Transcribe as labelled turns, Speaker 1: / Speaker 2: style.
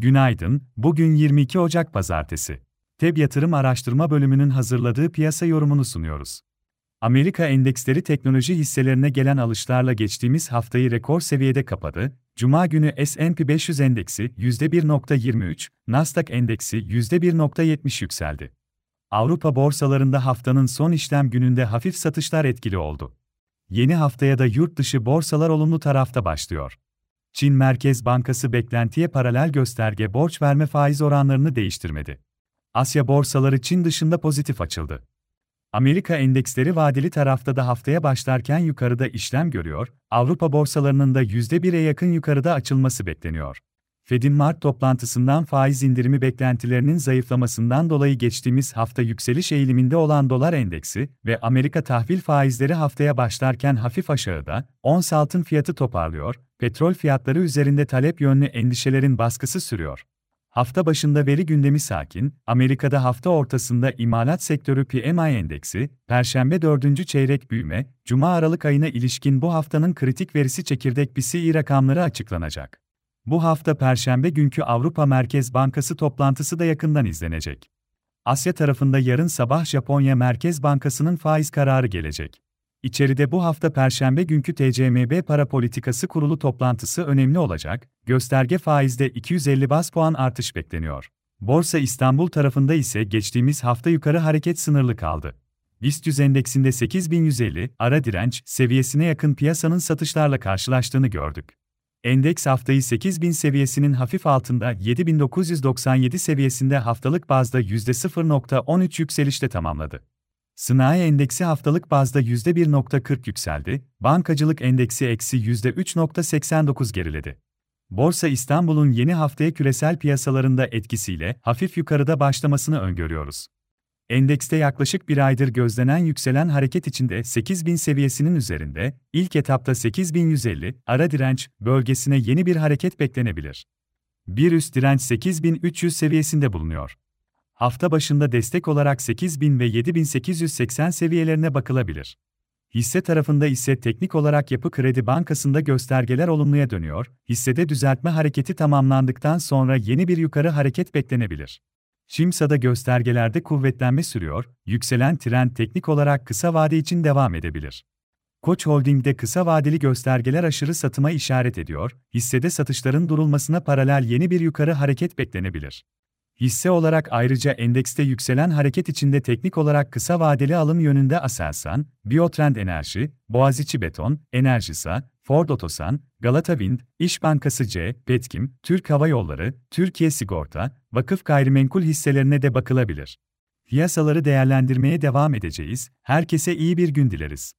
Speaker 1: Günaydın, bugün 22 Ocak Pazartesi. TEB Yatırım Araştırma Bölümünün hazırladığı piyasa yorumunu sunuyoruz. Amerika endeksleri teknoloji hisselerine gelen alışlarla geçtiğimiz haftayı rekor seviyede kapadı. Cuma günü S&P 500 endeksi %1.23, Nasdaq endeksi %1.70 yükseldi. Avrupa borsalarında haftanın son işlem gününde hafif satışlar etkili oldu. Yeni haftaya da yurt dışı borsalar olumlu tarafta başlıyor. Çin Merkez Bankası beklentiye paralel gösterge borç verme faiz oranlarını değiştirmedi. Asya borsaları Çin dışında pozitif açıldı. Amerika endeksleri vadeli tarafta da haftaya başlarken yukarıda işlem görüyor, Avrupa borsalarının da %1'e yakın yukarıda açılması bekleniyor. Fed'in Mart toplantısından faiz indirimi beklentilerinin zayıflamasından dolayı geçtiğimiz hafta yükseliş eğiliminde olan dolar endeksi ve Amerika tahvil faizleri haftaya başlarken hafif aşağıda, ons altın fiyatı toparlıyor, petrol fiyatları üzerinde talep yönlü endişelerin baskısı sürüyor. Hafta başında veri gündemi sakin, Amerika'da hafta ortasında imalat sektörü PMI endeksi, Perşembe 4. çeyrek büyüme, Cuma Aralık ayına ilişkin bu haftanın kritik verisi çekirdek PCE rakamları açıklanacak. Bu hafta Perşembe günkü Avrupa Merkez Bankası toplantısı da yakından izlenecek. Asya tarafında yarın sabah Japonya Merkez Bankası'nın faiz kararı gelecek. İçeride bu hafta Perşembe günkü TCMB Para Politikası Kurulu toplantısı önemli olacak, gösterge faizde 250 bas puan artış bekleniyor. Borsa İstanbul tarafında ise geçtiğimiz hafta yukarı hareket sınırlı kaldı. BIST 100 endeksinde 8150 ara direnç seviyesine yakın piyasanın satışlarla karşılaştığını gördük. Endeks haftayı 8000 seviyesinin hafif altında 7997 seviyesinde haftalık bazda %0.13 yükselişle tamamladı. Sanayi endeksi haftalık bazda %1.40 yükseldi, bankacılık endeksi eksi %3.89 geriledi. Borsa İstanbul'un yeni haftaya küresel piyasalarında etkisiyle hafif yukarıda başlamasını öngörüyoruz. Endekste yaklaşık bir aydır gözlenen yükselen hareket içinde 8000 seviyesinin üzerinde, ilk etapta 8150 ara direnç bölgesine yeni bir hareket beklenebilir. Bir üst direnç 8300 seviyesinde bulunuyor. Hafta başında destek olarak 8000 ve 7880 seviyelerine bakılabilir. Hisse tarafında ise teknik olarak Yapı Kredi Bankası'nda göstergeler olumluya dönüyor, hissede düzeltme hareketi tamamlandıktan sonra yeni bir yukarı hareket beklenebilir. Şimsa'da göstergelerde kuvvetlenme sürüyor, yükselen trend teknik olarak kısa vade için devam edebilir. Koç Holding'de kısa vadeli göstergeler aşırı satıma işaret ediyor, hissede satışların durulmasına paralel yeni bir yukarı hareket beklenebilir. Hisse olarak ayrıca endekste yükselen hareket içinde teknik olarak kısa vadeli alım yönünde Aselsan, Biotrend Enerji, Boğaziçi Beton, Enerjisa, Ford Otosan, Galata Wind, İş Bankası C, Petkim, Türk Hava Yolları, Türkiye Sigorta, vakıf gayrimenkul hisselerine de bakılabilir. Piyasaları değerlendirmeye devam edeceğiz, herkese iyi bir gün dileriz.